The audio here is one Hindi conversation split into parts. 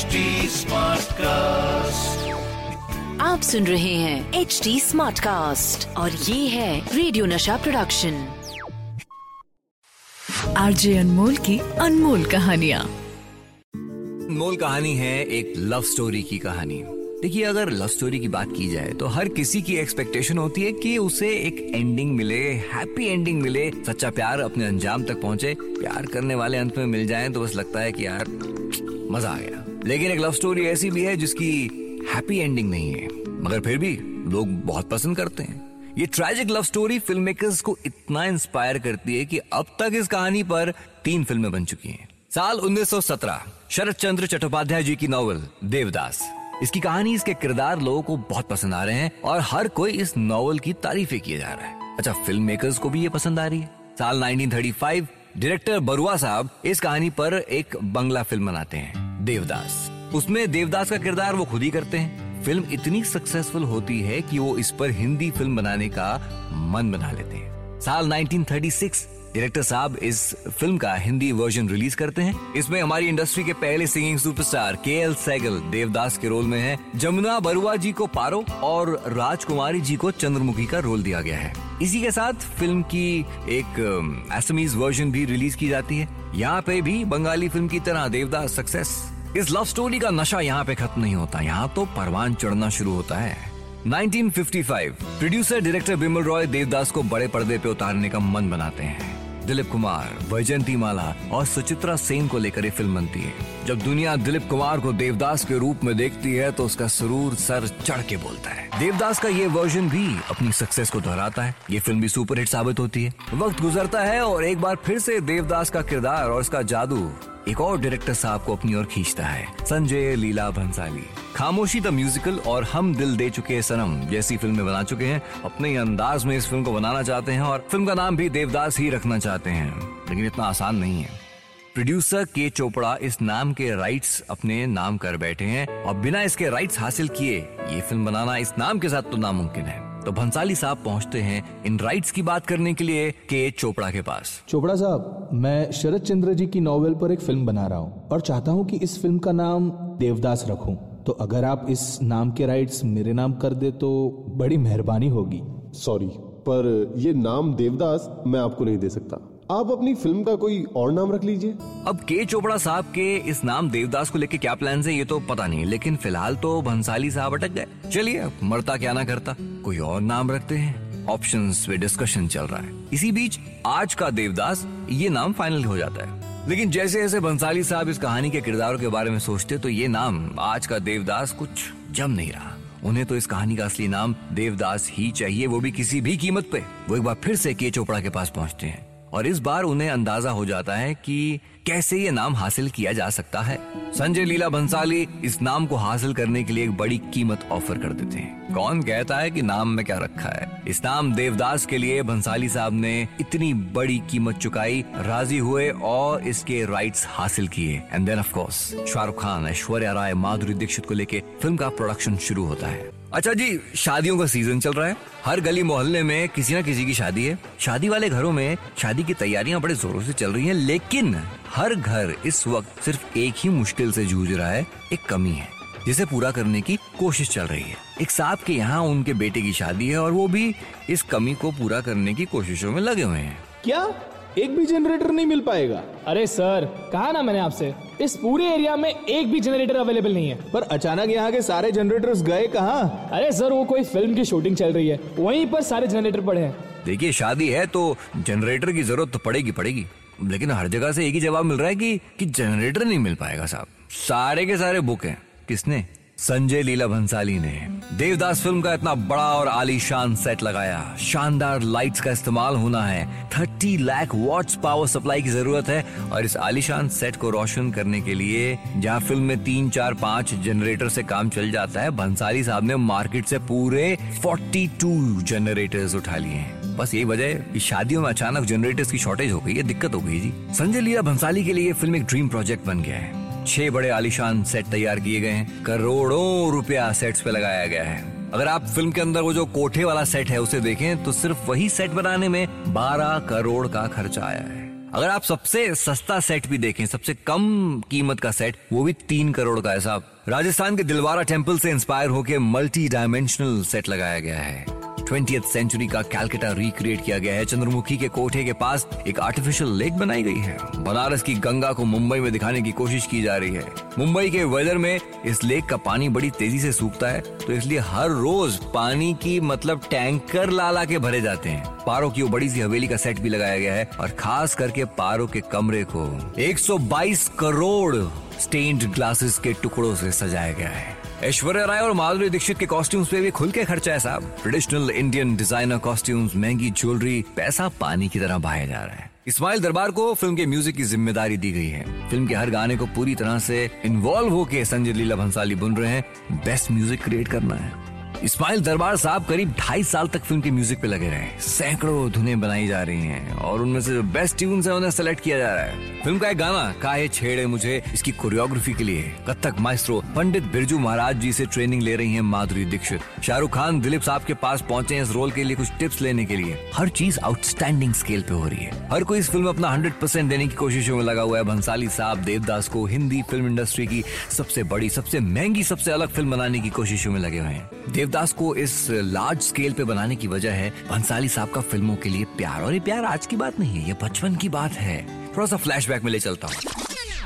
HD कास्ट आप सुन रहे हैं एच डी स्मार्ट कास्ट और ये है रेडियो नशा प्रोडक्शन आरजे अनमोल की अनमोल कहानियाँ। मोल कहानी है एक लव स्टोरी की कहानी। देखिए अगर लव स्टोरी की बात की जाए तो हर किसी की एक्सपेक्टेशन होती है कि उसे एक एंडिंग मिले हैप्पी एंडिंग मिले सच्चा प्यार अपने अंजाम तक पहुँचे। प्यार करने वाले अंत में मिल जाए तो बस लगता है कि यार मज़ा आ गया। लेकिन एक लव स्टोरी ऐसी भी है जिसकी हैप्पी एंडिंग नहीं है। मगर फिर भी लोग बहुत पसंद करते हैं। ये tragic love story film makers को इतना इंस्पायर करती है कि अब तक इस कहानी पर तीन फ़िल्में बन चुकी हैं। साल 1917 शरद चंद्र चट्टोपाध्याय जी की नॉवल देवदास। इसकी कहानी, इसके किरदार लोगों को बहुत पसंद आ रहे हैं और हर कोई इस नॉवल की तारीफें किए जा रहा है। अच्छा फ़िल्म मेकर्स को भी ये पसंद आ रही है। साल 1935 डायरेक्टर बरुआ साहब इस कहानी पर एक बंगला फ़िल्म बनाते हैं। देवदास। उसमें देवदास का किरदार वो खुद ही करते हैं। फ़िल्म इतनी सक्सेसफुल होती है कि वो इस पर हिंदी फ़िल्म बनाने का मन बना लेते हैं। साल 1936 डायरेक्टर साहब इस फ़िल्म का हिंदी वर्जन रिलीज़ करते हैं। इसमें हमारी इंडस्ट्री के पहले singing superstar K L Saigal Devdas के रोल में है। जमुना बरुआ जी को पारो और राजकुमारी जी को चंद्रमुखी का रोल दिया गया है। इसी के साथ फ़िल्म की एक एसमीज वर्जन भी रिलीज़ की जाती है। यहाँ पे भी बंगाली फ़िल्म की तरह देवदास सक्सेस इस लव स्टोरी का नशा यहाँ पे खत्म नहीं होता। यहाँ तो परवान चढ़ना शुरू होता है। 1955 प्रोड्यूसर डायरेक्टर बिमल रॉय देवदास को बड़े पर्दे पे उतारने का मन बनाते हैं। दिलीप कुमार, वैजयंती माला और सुचित्रा सेन को लेकर ये फ़िल्म बनती है। जब दुनिया दिलीप कुमार को देवदास के रूप में देखती है तो उसका सुरूर सर चढ़ के बोलता है। देवदास का ये वर्जन भी अपनी सक्सेस को दोहराता है। ये फ़िल्म भी सुपरहिट साबित होती है। वक्त गुजरता है और एक बार फिर से देवदास का किरदार और उसका जादू एक और डायरेक्टर साहब को अपनी ओर खींचता है, संजय लीला भंसाली। खामोशी द म्यूजिकल और हम दिल दे चुके सनम जैसी फ़िल्में बना चुके हैं। अपने ही अंदाज में इस फ़िल्म को बनाना चाहते हैं और फ़िल्म का नाम भी देवदास ही रखना चाहते हैं। लेकिन इतना आसान नहीं है। प्रोड्यूसर के चोपड़ा इस नाम के राइट्स अपने नाम कर बैठे हैं और बिना इसके राइट्स हासिल किए ये फ़िल्म बनाना इस नाम के साथ तो नामुमकिन है। तो भंसाली साहब पहुँचते हैं इन राइट्स की बात करने के लिए के चोपड़ा के पास। चोपड़ा साहब मैं शरद चंद्र जी की नॉवेल पर एक फ़िल्म बना रहा हूँ और चाहता हूँ कि इस फ़िल्म का नाम देवदास रखूँ। तो अगर आप इस नाम के राइट्स मेरे नाम कर दे तो बड़ी मेहरबानी होगी। सॉरी पर ये नाम देवदास मैं आपको नहीं दे सकता। आप अपनी फ़िल्म का कोई और नाम रख लीजिए। अब के चोपड़ा साहब के इस नाम देवदास को लेके क्या प्लान है, ये तो पता नहीं, लेकिन फ़िलहाल तो भंसाली साहब अटक गए। चलिए मरता क्या ना करता, कोई और नाम रखते हैं। ऑप्शंस पे डिस्कशन चल रहा है। इसी बीच, आज का देवदास, ये नाम फाइनल हो जाता है। लेकिन जैसे जैसे बंसाली साहब इस कहानी के किरदारों के बारे में सोचते तो ये नाम आज का देवदास कुछ जम नहीं रहा। उन्हें तो इस कहानी का असली नाम देवदास ही चाहिए, वो भी किसी भी कीमत पे। वो एक बार फिर से के चोपड़ा के पास पहुँचते हैं। और इस बार उन्हें अंदाज़ा हो जाता है कि कैसे ये नाम हासिल किया जा सकता है। संजय लीला भंसाली इस नाम को हासिल करने के लिए एक बड़ी कीमत ऑफ़र कर देते हैं। कौन कहता है कि नाम में क्या रखा है? इस नाम देवदास के लिए भंसाली साहब ने इतनी बड़ी कीमत चुकाई, राज़ी हुए और इसके राइट्स हासिल किए। And then of course Shahrukh Khan, Aishwarya Rai, Madhuri Dixit को लेके फ़िल्म का प्रोडक्शन शुरू होता है। अच्छा जी, शादियों का सीज़न चल रहा है। हर गली मोहल्ले में किसी न किसी की शादी है। शादी वाले घरों में शादी की तैयारियाँ बड़े जोरों से चल रही हैं, लेकिन हर घर इस वक्त सिर्फ़ एक ही मुश्किल से जूझ रहा है, एक कमी है, जिसे पूरा करने की कोशिश चल रही है। एक साहब के यहाँ उनके बेटे की शादी है और वो भी इस कमी को पूरा करने की कोशिशों में लगे हुए हैं। क्या? एक भी जनरेटर नहीं मिल पाएगा। अरे सर कहा ना मैंने आपसे? इस पूरे एरिया में एक भी जनरेटर अवेलेबल नहीं है। पर अचानक यहाँ के सारे जनरेटर्स गए कहाँ? अरे सर वो कोई फ़िल्म की शूटिंग चल रही है। वहीं पर सारे जनरेटर पड़े हैं। देखिए शादी है तो जनरेटर की ज़रूरत तो पड़ेगी पड़ेगी। लेकिन हर जगह से एक ही जवाब मिल रहा है कि कि जनरेटर नहीं मिल पाएगा साहब। सारे के सारे बुक हैं। किसने? संजय लीला भंसाली ने देवदास फ़िल्म का इतना बड़ा और आलीशान सेट लगाया। शानदार लाइट्स का इस्तेमाल होना है। 30 लाख वॉट्स पावर सप्लाई की ज़रूरत है और इस आलीशान सेट को रोशन करने के लिए जहाँ फ़िल्म में तीन, चार, पाँच जनरेटर से काम चल जाता है, भंसाली साहब ने मार्केट से पूरे 42 जनरेटर्स उठा लिए हैं। बस यही वजह है कि शादियों में अचानक जनरेटर्स की शॉर्टेज हो गई है, दिक्कत हो गई जी। संजय लीला भंसाली के लिए फ़िल्म एक ड्रीम प्रोजेक्ट बन गया है। छह बड़े आलिशान सेट तैयार किए गए हैं। करोड़ों रुपया सेट्स पे लगाया गया है। अगर आप फ़िल्म के अंदर वो जो कोठे वाला सेट है, उसे देखें तो सिर्फ़ वही सेट बनाने में 12 करोड़ का खर्चा आया है। अगर आप सबसे सस्ता सेट भी देखें, सबसे कम कीमत का सेट वो भी तीन करोड़ का है साहब। राजस्थान के दिलवारा टेंपल से इंस्पायर होकर मल्टी डायमेंशनल सेट लगाया गया है। ट्वेंटी सेंचुरी का कैलकटा रिक्रिएट किया गया है। चंद्रमुखी के कोठे के पास एक आर्टिफिशियल लेक बनाई गई है। बनारस की गंगा को मुंबई में दिखाने की कोशिश की जा रही है। मुंबई के वेदर में इस लेक का पानी बड़ी तेज़ी से सूखता है तो इसलिए हर रोज पानी की मतलब टैंकर ला ला के भरे जाते हैं। पारो की वो बड़ी सी हवेली का सेट भी लगाया गया है, और खास करके पारो के कमरे को। 122 करोड़ स्टेन्ड ग्लासेस के टुकड़ों से सजाया गया है। ऐश्वर्या राय और माधुरी दीक्षित के कॉस्ट्यूम्स पे भी खुल के खर्चा है साहब। ट्रेडिशनल इंडियन डिज़ाइनर कॉस्ट्यूम्स महँगी ज्वेलरी पैसा पानी की तरह बहाया जा रहा है। इस्माइल दरबार को फ़िल्म के म्यूज़िक की ज़िम्मेदारी दी गई है। फ़िल्म के हर गाने को पूरी तरह से इन्वॉल्व होके संजय लीला भंसाली बुन रहे हैं। बेस्ट म्यूज़िक क्रिएट करना है। इस्माइल दरबार साहब करीब ढाई साल तक फ़िल्म के म्यूज़िक पे लगे रहे सैकड़ों धुनें बनाई जा रही हैं और उनमें से जो बेस्ट ट्यून्स है, उन्हें सेलेक्ट किया जा रहा है। फ़िल्म का एक गाना काहे छेड़े मुझे, इसकी कोरियोग्राफी के लिए। कत्थक माइस्ट्रो पंडित बिरजू महाराज जी से ट्रेनिंग ले रही है माधुरी दीक्षित। शाहरुख खान, दिलीप साहब के पास पहुँचे हैं इस रोल के लिए कुछ टिप्स लेने के लिए। हर चीज़ आउटस्टैंडिंग स्केल पे हो रही है। हर कोई इस फ़िल्म में अपना हंड्रेड देने की कोशिशों में लगा हुआ है। भंसाली साहब, देवदास को हिंदी फ़िल्म इंडस्ट्री की सबसे बड़ी, सबसे महँगी, सबसे अलग फ़िल्म बनाने की कोशिशों में लगे हुए हैं। देवदास को इस लार्ज स्केल पे बनाने की वजह है। भंसाली साहब का फ़िल्मों के लिए प्यार। और ये प्यार आज की बात नहीं है, ये बचपन की बात है। थोड़ा सा फ्लैशबैक में ले चलता हूँ।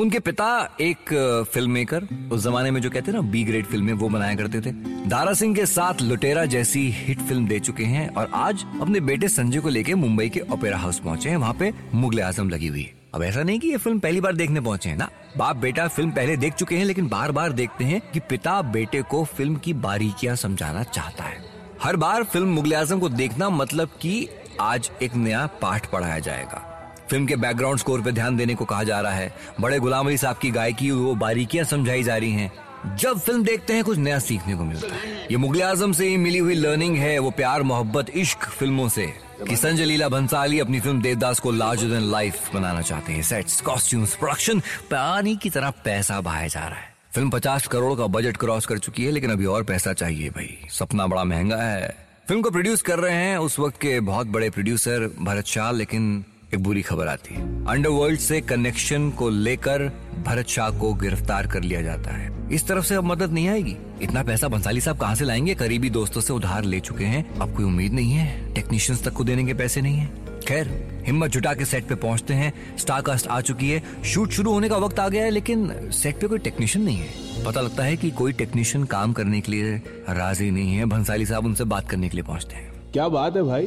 उनके पिता एक फ़िल्म मेकर उस जमाने में जो कहते हैं ना बी ग्रेड फ़िल्में वो बनाया करते थे। दारा सिंह के साथ लुटेरा जैसी हिट फ़िल्म दे चुके हैं। और आज अपने बेटे संजय को लेके मुंबई के ओपेरा हाउस पहुँचे हैं। वहाँ पे मुगल आज़म लगी हुई है। अब ऐसा नहीं कि ये फ़िल्म पहली बार देखने पहुँचे हैं ना। बाप बेटा फ़िल्म पहले देख चुके हैं, लेकिन बार बार देखते हैं कि पिता बेटे को फ़िल्म की बारीकियाँ समझाना चाहता है। हर बार फ़िल्म मुगल आज़म को देखना मतलब कि आज एक नया पाठ पढ़ाया जाएगा। फ़िल्म के बैकग्राउंड स्कोर पे ध्यान देने को कहा जा रहा है। बड़े गुलाम अली साहब की गायकी, वो बारीकियाँ समझाई जा रही हैं। जब फ़िल्म देखते हैं, कुछ नया सीखने को मिलता है। ये मुगल आज़म से ही मिली हुई लर्निंग है, वो प्यार, मोहब्बत, इश्क फ़िल्मों से। कि संजय लीला भंसाली अपनी फ़िल्म देवदास को लार्जर देन लाइफ बनाना चाहते हैं। सेट्स कॉस्ट्यूम्स प्रोडक्शन पानी की तरह पैसा बहाया जा रहा है। फ़िल्म पचास करोड़ का बजट क्रॉस कर चुकी है, लेकिन अभी और पैसा चाहिए भाई। सपना बड़ा महँगा है। फ़िल्म को प्रोड्यूस कर रहे हैं, उस वक्त के बहुत बड़े प्रोड्यूसर भरत शाह, लेकिन एक बुरी खबर आती है। अंडरवर्ल्ड से कनेक्शन को लेकर भरत शाह को गिरफ़्तार कर लिया जाता है। इस तरफ़ से अब मदद नहीं आएगी। इतना पैसा भंसाली साहब कहाँ से लाएँगे? करीबी दोस्तों से उधार ले चुके हैं। अब कोई उम्मीद नहीं है। टेक्नीशियंस तक को देने के पैसे नहीं है। खैर, हिम्मत जुटा के सेट पे पहुँचते हैं। स्टारकास्ट आ चुकी है। शूट शुरू होने का वक्त आ गया है, लेकिन सेट पे कोई टेक्नीशियन नहीं है। पता लगता है कि कोई टेक्नीशियन काम करने के लिए राज़ी नहीं है। भंसाली साहब उनसे बात करने के लिए पहुँचते हैं। क्या बात है भाई?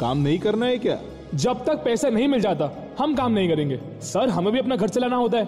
काम नहीं करना है क्या? जब तक पैसा नहीं मिल जाता, हम काम नहीं करेंगे। सर, हमें भी अपना घर चलाना होता है।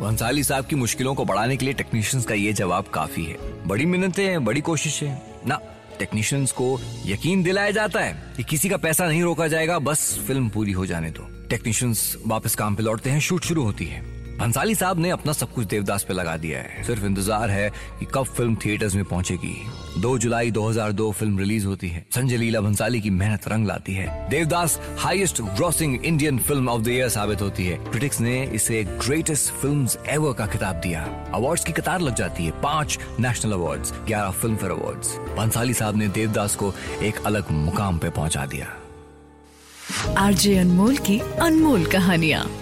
भंसाली साहब की मुश्किलों को बढ़ाने के लिए टेक्नीशियंस का ये जवाब काफ़ी है। बड़ी मिन्नतें हैं, बड़ी कोशिश है। ना टेक्नीशियंस को यकीन दिलाया जाता है कि किसी का पैसा नहीं रोका जाएगा, बस फ़िल्म पूरी हो जाने दो। टेक्नीशियंस वापस काम पे लौटते हैं, शूट शुरू होती है। भंसाली साहब ने अपना सब कुछ देवदास पे लगा दिया है। सिर्फ़ इंतज़ार है कि कब फ़िल्म थिएटर्स में पहुंचेगी। 2 जुलाई 2002 फ़िल्म रिलीज़ होती है। संजय लीला भंसाली की मेहनत रंग लाती है। Devdas highest grossing Indian film of the year साबित होती है। क्रिटिक्स ने इसे ग्रेटेस्ट फ़िल्म एवर का खिताब दिया। अवार्ड्स की कतार लग जाती है। पाँच नेशनल अवार्ड्स ग्यारह फ़िल्म फेयर अवार्ड भंसाली साहब ने देवदास को एक अलग मुकाम पे पहुँचा दिया। आरजे अनमोल की अनमोल कहानियाँ।